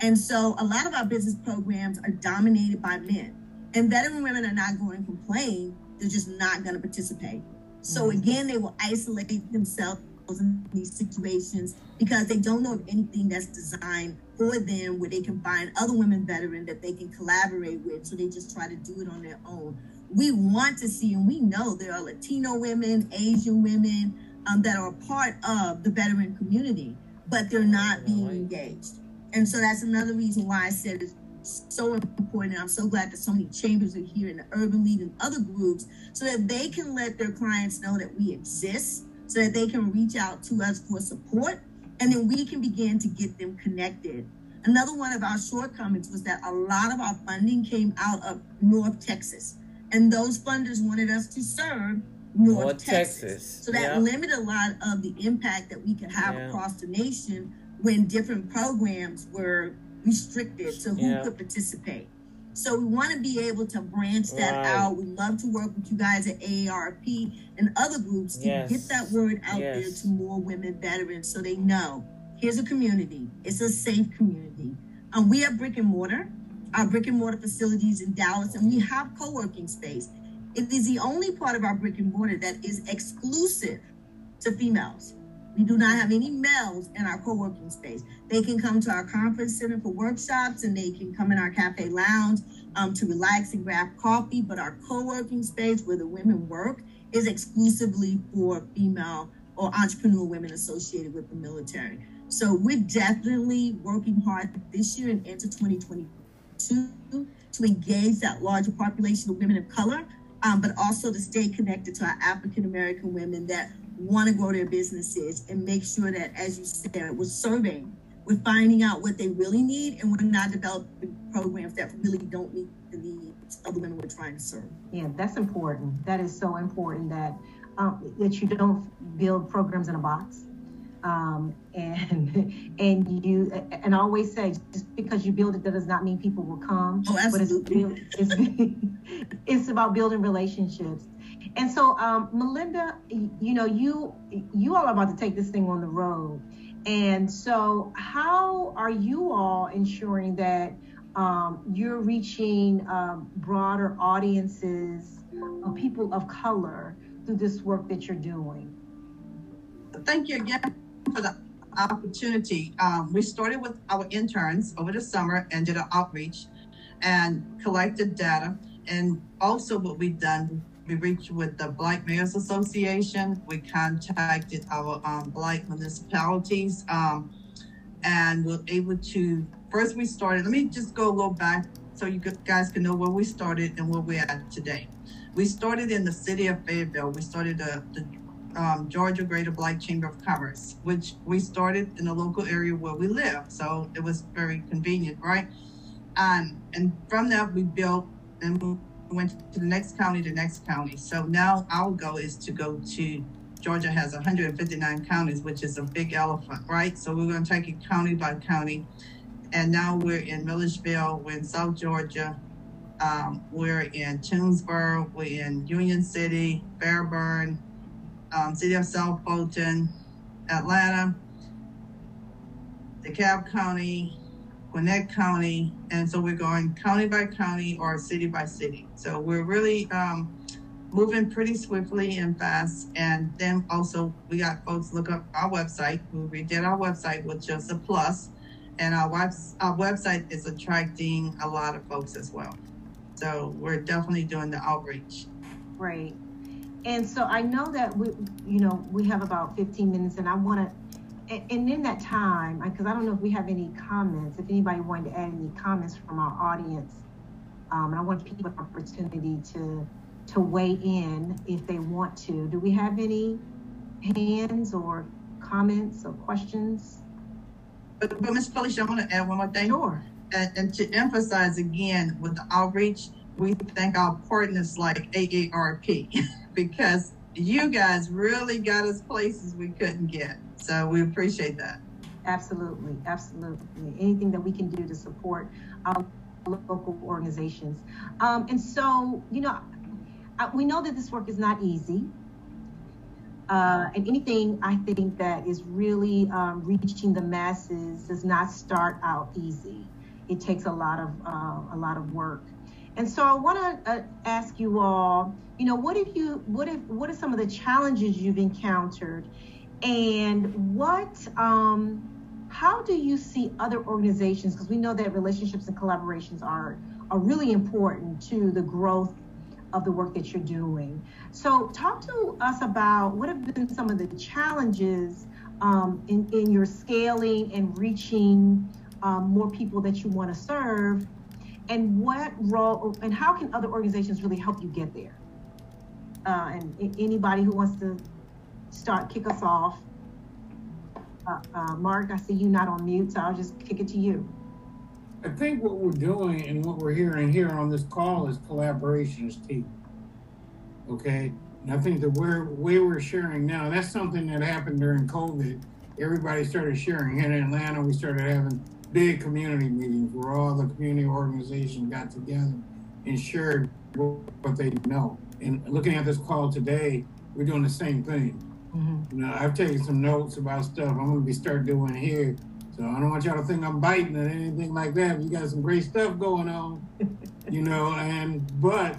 And so a lot of our business programs are dominated by men. And veteran women are not going to complain, they're just not going to participate. So mm-hmm. again, they will isolate themselves in these situations because they don't know of anything that's designed for them where they can find other women veterans that they can collaborate with. So they just try to do it on their own. We want to see, and we know there are Latino women, Asian women um, that are part of the veteran community, but they're not being engaged. And so that's another reason why I said it's so important. And I'm so glad that so many chambers are here and the Urban League and other groups so that they can let their clients know that we exist, so that they can reach out to us for support, and then we can begin to get them connected. Another one of our shortcomings was that a lot of our funding came out of North Texas, and those funders wanted us to serve North, North Texas. Texas. So that limited a lot of the impact that we could have yeah. across the nation when different programs were restricted to who yeah. could participate. So we want to be able to branch that right. out. We love to work with you guys at AARP and other groups to yes. get that word out yes. there to more women veterans so they know here's a community. It's a safe community. Um, we have brick and mortar, our brick and mortar facilities in Dallas, and we have co-working space. It is the only part of our brick and mortar that is exclusive to females. We do not have any males in our co-working space. They can come to our conference center for workshops and they can come in our cafe lounge um, to relax and grab coffee. But our co-working space where the women work is exclusively for female or entrepreneur women associated with the military. So we're definitely working hard this year and into 2022 to engage that larger population of women of color, um, but also to stay connected to our African American women that want to grow their businesses and make sure that, as you said, we're serving, we're finding out what they really need, and we're not developing programs that really don't meet the needs of the women we're trying to serve. Yeah, that's important. That is so important that um, that you don't build programs in a box. Um, and and you and I always say just because you build it that does not mean people will come. Oh, absolutely. But it's, it's, it's about building relationships and so, um, Melinda, you know, you you all are about to take this thing on the road, and so how are you all ensuring that um, you're reaching um, broader audiences of people of color through this work that you're doing? Thank you again for the opportunity. Um, we started with our interns over the summer and did an outreach and collected data. And also, what we've done, we reached with the Black Mayors Association. We contacted our um, Black municipalities um, and we're able to, first we started, let me just go a little back so you guys can know where we started and where we're at today. We started in the city of Fayetteville. We started the, um, Georgia Greater Black Chamber of Commerce, which we started in the local area where we live. So it was very convenient, right? And, and from that, we built and went to the next county, the next county. So now our goal is to go to Georgia has 159 counties, which is a big elephant, right? So we're going to take it county by county. And now we're in Millersville, we're in South Georgia, um, we're in Tewksboro, we're in Union City, Fairburn, um, City of South Fulton, Atlanta, DeKalb County, Gwinnett County, and so we're going county by county or city by city. So we're really um, moving pretty swiftly and fast. And then also we got folks look up our website. We redid our website with just a plus, and our web our website is attracting a lot of folks as well. So we're definitely doing the outreach. Right. And so I know that we, you know, we have about 15 minutes, and I want to and in that time, because I don't know if we have any comments, if anybody wanted to add any comments from our audience, um, and I want people an opportunity to to weigh in if they want to. Do we have any hands or comments or questions? But, but Ms. Felicia, I want to add one more thing. Sure. And, and to emphasize again with the outreach, we thank our partners like AARP because you guys really got us places we couldn't get. So we appreciate that. Absolutely, absolutely. Anything that we can do to support our local organizations. Um, and so, you know, we know that this work is not easy. Uh, and anything I think that is really um, reaching the masses does not start out easy. It takes a lot of uh, a lot of work. And so I want to uh, ask you all, you know, what have you, what if, what are some of the challenges you've encountered, and what, um, how do you see other organizations? Because we know that relationships and collaborations are are really important to the growth of the work that you're doing. So, talk to us about what have been some of the challenges um, in, in your scaling and reaching um, more people that you want to serve, and what role and how can other organizations really help you get there? Uh, and anybody who wants to start, kick us off. Uh, uh, Mark, I see you not on mute, so I'll just kick it to you. I think what we're doing and what we're hearing here on this call is collaboration as team. Okay? And I think the way we're sharing now, that's something that happened during COVID. Everybody started sharing. Here in Atlanta, we started having big community meetings where all the community organizations got together and shared what they know. And looking at this call today, we're doing the same thing. Mm-hmm. Know, I've taken some notes about stuff I'm going to be start doing here so I don't want y'all to think I'm biting or anything like that. You got some great stuff going on, you know, and but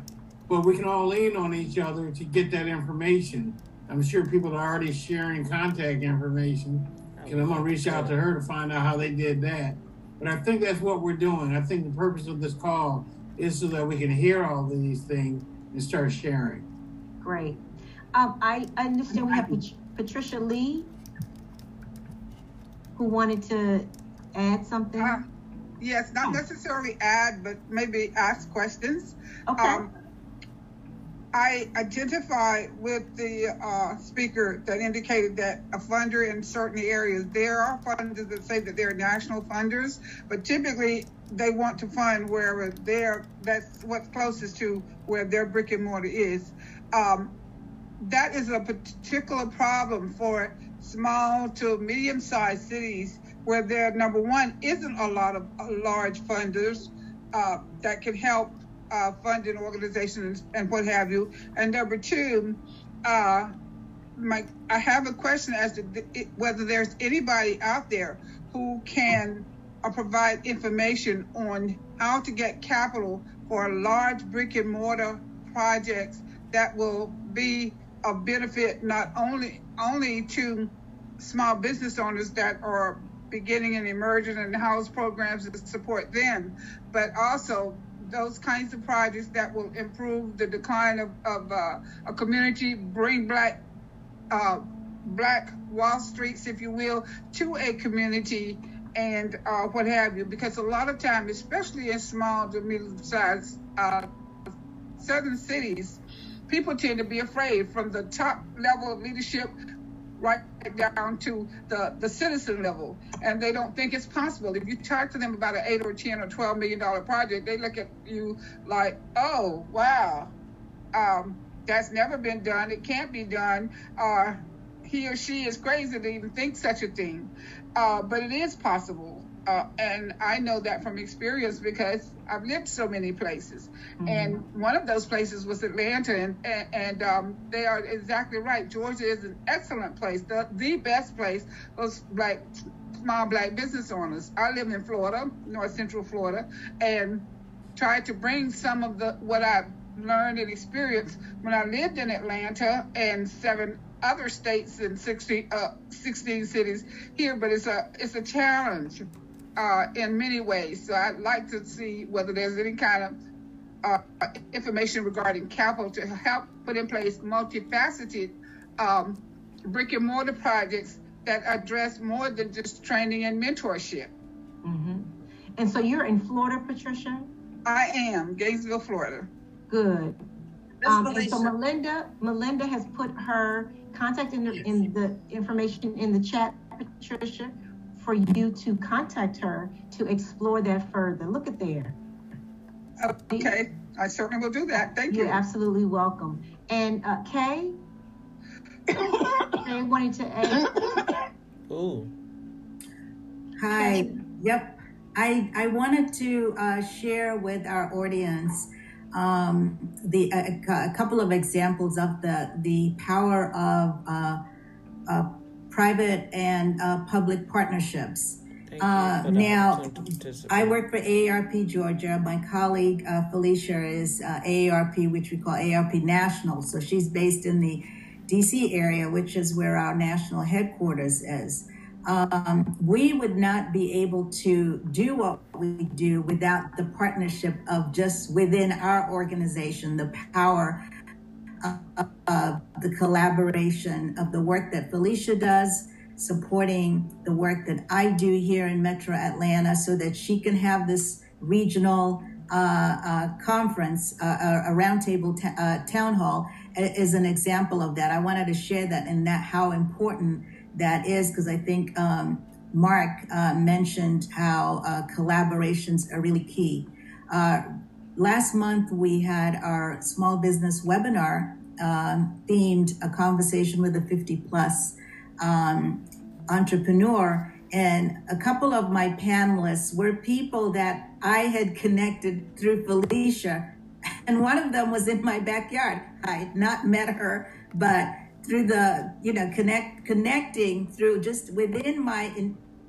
but we can all lean on each other to get that information. I'm sure people are already sharing contact information. And I'm gonna reach out to her to find out how they did that. But I think that's what we're doing. I think the purpose of this call is so that we can hear all of these things and start sharing. Great. Um, I understand we have Patricia Lee who wanted to add something? Uh, yes, not oh. necessarily add, but maybe ask questions. Okay. Um, I identify with the uh, speaker that indicated that a funder in certain areas, there are funders that say that they're national funders, but typically they want to fund wherever they're, that's what's closest to where their brick and mortar is. Um, that is a particular problem for small to medium sized cities where there, number one, isn't a lot of uh, large funders uh, that can help uh, funding organizations and what have you. And number two, uh, my, I have a question as to th- whether there's anybody out there who can uh, provide information on how to get capital for large brick and mortar projects that will be of benefit not only only to small business owners that are beginning and emerging and house programs to support them, but also those kinds of projects that will improve the decline of, of uh, a community, bring black uh, black Wall Streets, if you will, to a community and uh, what have you. Because a lot of time, especially in small to medium-sized uh, southern cities, people tend to be afraid from the top level of leadership right down to the, the citizen level. And they don't think it's possible. If you talk to them about an eight or 10 or 12 million dollar project, they look at you like, oh, wow, um, that's never been done. It can't be done. Uh, he or she is crazy to even think such a thing. Uh, but it is possible. Uh, and I know that from experience because I've lived so many places. Mm-hmm. And one of those places was Atlanta. And, and, and um, they are exactly right. Georgia is an excellent place, the, the best place for black, small black business owners. I live in Florida, North Central Florida, and tried to bring some of the what I learned and experienced when I lived in Atlanta and seven other states and 60, uh, 16 cities here, but it's a it's a challenge uh, in many ways. So I'd like to see whether there's any kind of uh, information regarding capital to help put in place multifaceted um, brick and mortar projects that address more than just training and mentorship. Mm-hmm. And so you're in Florida, Patricia? I am, Gainesville, Florida. Good. Um, and so Melinda, Melinda has put her contact in the, yes. in the information in the chat, Patricia for you to contact her to explore that further. Look at there. Okay, I certainly will do that. Thank You're you. You're absolutely welcome. And uh, Kay, Kay wanted to add. Ooh. Hi. Yep. I, I wanted to uh, share with our audience um, the a, a, couple of examples of the the power of uh, uh, private and uh, public partnerships. Uh, now, I work for AARP Georgia. My colleague uh, Felicia is AARP, which we call AARP National. So she's based in the DC area, which is where our national headquarters is um, we would not be able to do what we do without the partnership of just within our organization, the power of, the collaboration of the work that Felicia does, supporting the work that I do here in Metro Atlanta so that she can have this regional uh, uh, conference, uh, a roundtable uh, town hall is an example of that. I wanted to share that and that how important that is because I think um, Mark uh, mentioned how uh, collaborations are really key. Last month, we had our small business webinar um, themed a conversation with a 50 plus um, entrepreneur. And a couple of my panelists were people that I had connected through Felicia. And one of them was in my backyard. I had not met her, but through the you know connect connecting through just within my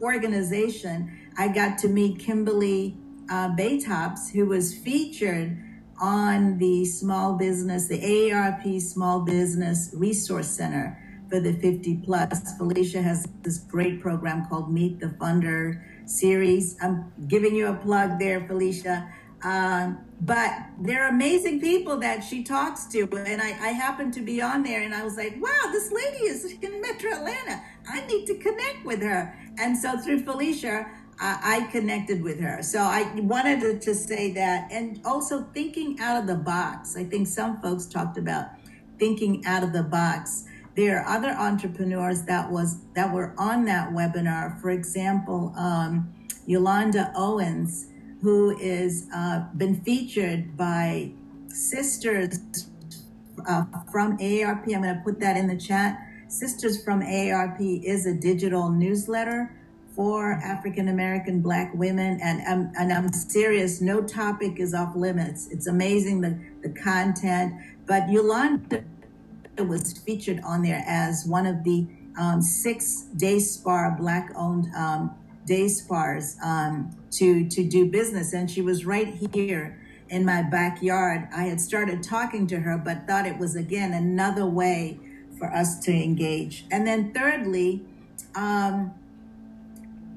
organization i got to meet kimberly uh, baytops who was featured on the small business the aarp small business resource center for the 50 plus felicia has this great program called meet the funder series i'm giving you a plug there felicia um, but they're amazing people that she talks to. And I, I happened to be on there and I was like, wow, this lady is in Metro Atlanta. I need to connect with her. And so through Felicia, uh, I connected with her. So I wanted to, to say that. And also thinking out of the box. I think some folks talked about thinking out of the box. There are other entrepreneurs that was that were on that webinar. For example, um, Yolanda Owens who is uh, been featured by sisters uh, from AARP. I'm going to put that in the chat. Sisters from AARP is a digital newsletter for African American Black women, and I'm, and I'm serious. No topic is off limits. It's amazing the the content. But Yolanda was featured on there as one of the um, six day spa Black owned um, day spas um, to to do business, and she was right here in my backyard. I had started talking to her, but thought it was again another way for us to engage. And then thirdly, um,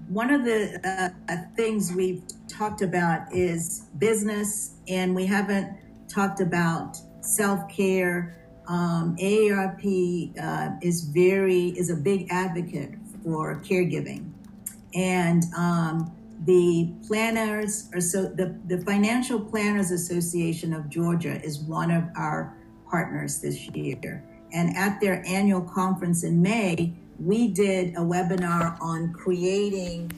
one of the uh, things we've talked about is business, and we haven't talked about self care. Um, AARP uh, is very is a big advocate for caregiving and um, the planners or so the, the financial planners association of georgia is one of our partners this year and at their annual conference in may we did a webinar on creating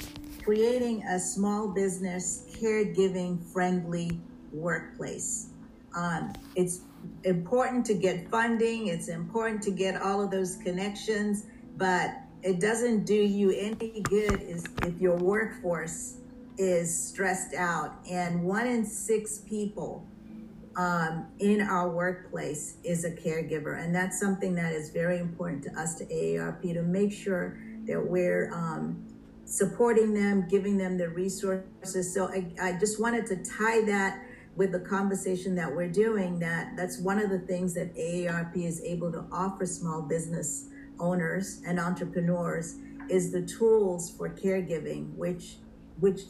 creating a small business caregiving friendly workplace. Um, it's important to get funding it's important to get all of those connections but it doesn't do you any good if your workforce is stressed out. And one in six people um, in our workplace is a caregiver. And that's something that is very important to us to aarp to make sure that we're um, supporting them giving them the resources. So I, I just wanted to tie that with the conversation that we're doing that that's one of the things that aarp is able to offer small business owners and entrepreneurs is the tools for caregiving, which which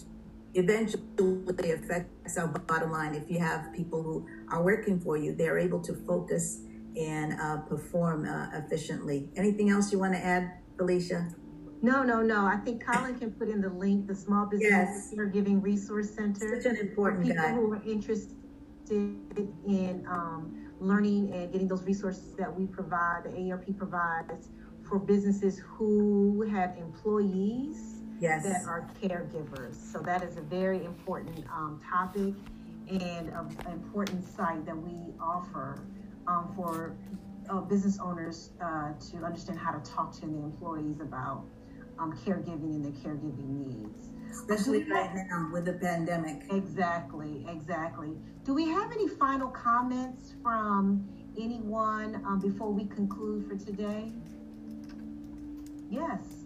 eventually affects our bottom line. If you have people who are working for you, they're able to focus and uh, perform uh, efficiently. Anything else you want to add, Felicia? No, no, no. I think Colin can put in the link, the Small Business yes. Caregiving Resource Center. Such an important for people guy. who are interested in um, learning and getting those resources that we provide, the AARP provides for businesses who have employees yes. that are caregivers. So that is a very important um, topic and an important site that we offer um, for uh, business owners uh, to understand how to talk to the employees about um, caregiving and their caregiving needs. Especially right now with the pandemic. Exactly, exactly. Do we have any final comments from anyone um, before we conclude for today? Yes.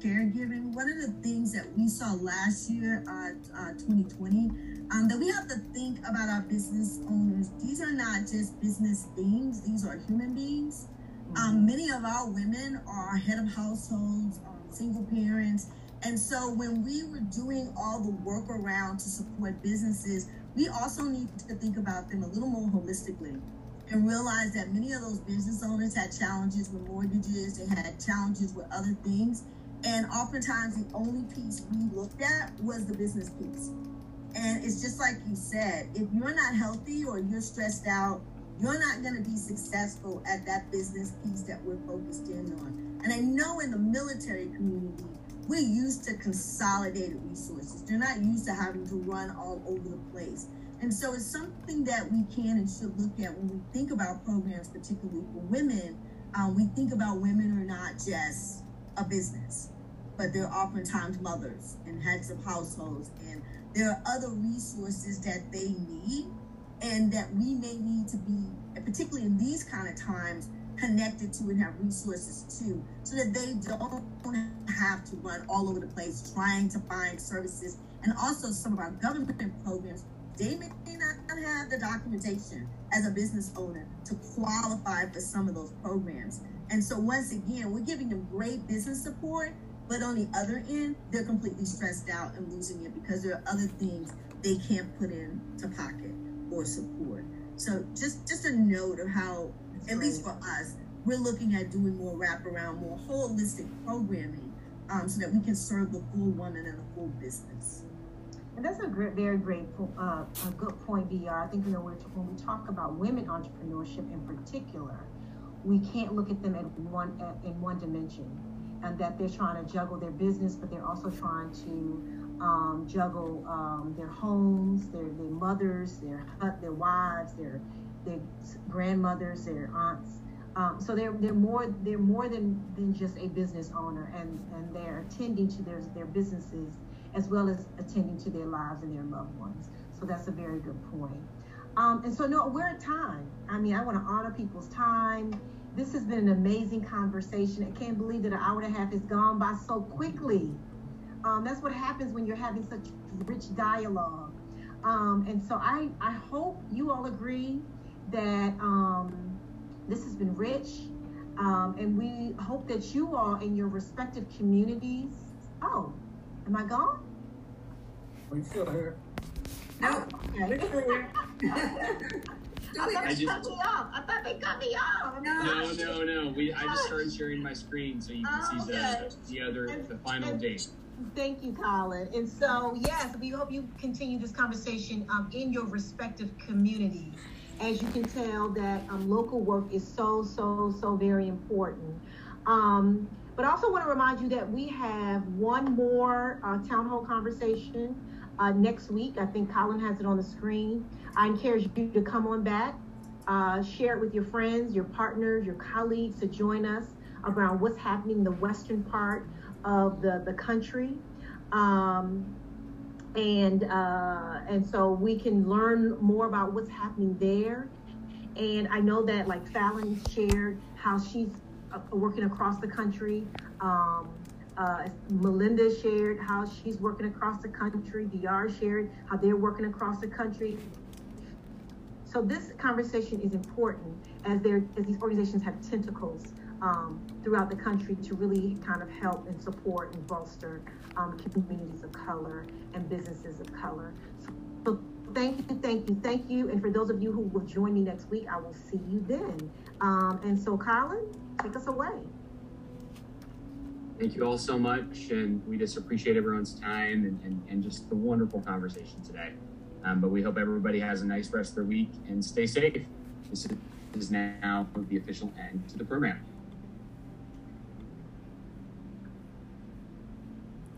Caregiving, one of the things that we saw last year, uh, uh, 2020, um, that we have to think about our business owners. These are not just business beings, these are human beings. Um, mm-hmm. many of our women are head of households, um, single parents. And so when we were doing all the work around to support businesses, we also need to think about them a little more holistically and realize that many of those business owners had challenges with mortgages, they had challenges with other things. And oftentimes, the only piece we looked at was the business piece. And it's just like you said if you're not healthy or you're stressed out, you're not going to be successful at that business piece that we're focused in on. And I know in the military community, we're used to consolidated resources. They're not used to having to run all over the place. And so it's something that we can and should look at when we think about programs, particularly for women. Um, we think about women are not just a business, but they're oftentimes mothers and heads of households. And there are other resources that they need and that we may need to be, particularly in these kind of times, connected to and have resources to, so that they don't have to run all over the place trying to find services. And also, some of our government programs, they may not have the documentation as a business owner to qualify for some of those programs. And so, once again, we're giving them great business support, but on the other end, they're completely stressed out and losing it because there are other things they can't put in to pocket or support. So, just just a note of how at least for us, we're looking at doing more wraparound, more holistic programming um, so that we can serve the full woman and the full business. And that's a great, very great, uh, a good point, VR. I think you know when we talk about women entrepreneurship in particular, we can't look at them at one at, in one dimension, and that they're trying to juggle their business, but they're also trying to um, juggle um, their homes, their their mothers, their their wives, their their grandmothers, their aunts. Um, so they're they're more they're more than than just a business owner, and and they're attending to their their businesses as well as attending to their lives and their loved ones. So that's a very good point. Um, and so no, we're at time. I mean, I want to honor people's time. This has been an amazing conversation. I can't believe that an hour and a half has gone by so quickly. Um, that's what happens when you're having such rich dialogue. Um, and so I, I hope you all agree that um, this has been rich. Um, and we hope that you all in your respective communities. Oh, am I gone? We still here. No, okay. I thought they cut me off. I thought they cut me off. No, no, no. We I just started sharing my screen so you can oh, see the the other and, the final and, date. Thank you, Colin. And so yes, we hope you continue this conversation um, in your respective communities as you can tell, that um, local work is so, so, so very important. Um, but I also want to remind you that we have one more uh, town hall conversation uh, next week. I think Colin has it on the screen. I encourage you to come on back, uh, share it with your friends, your partners, your colleagues to join us around what's happening in the western part of the, the country. Um, and uh, and so we can learn more about what's happening there. And I know that like Fallon shared how she's uh, working across the country. Um, uh, Melinda shared how she's working across the country. DR shared how they're working across the country. So this conversation is important as as these organizations have tentacles um, throughout the country to really kind of help and support and bolster um, communities of color and businesses of color. So, so, thank you, thank you, thank you. And for those of you who will join me next week, I will see you then. Um, and so, Colin, take us away. Thank you all so much. And we just appreciate everyone's time and, and, and just the wonderful conversation today. Um, but we hope everybody has a nice rest of their week and stay safe. This is now the official end to the program.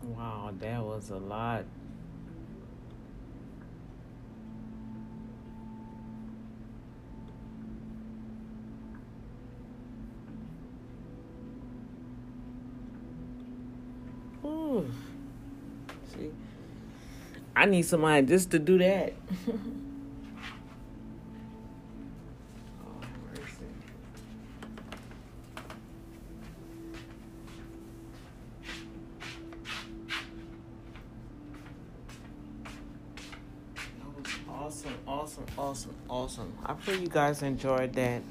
Wow, that was a lot. Ooh. See, I need somebody just to do that. Oh, awesome, awesome, awesome, awesome. I pray you guys enjoyed that.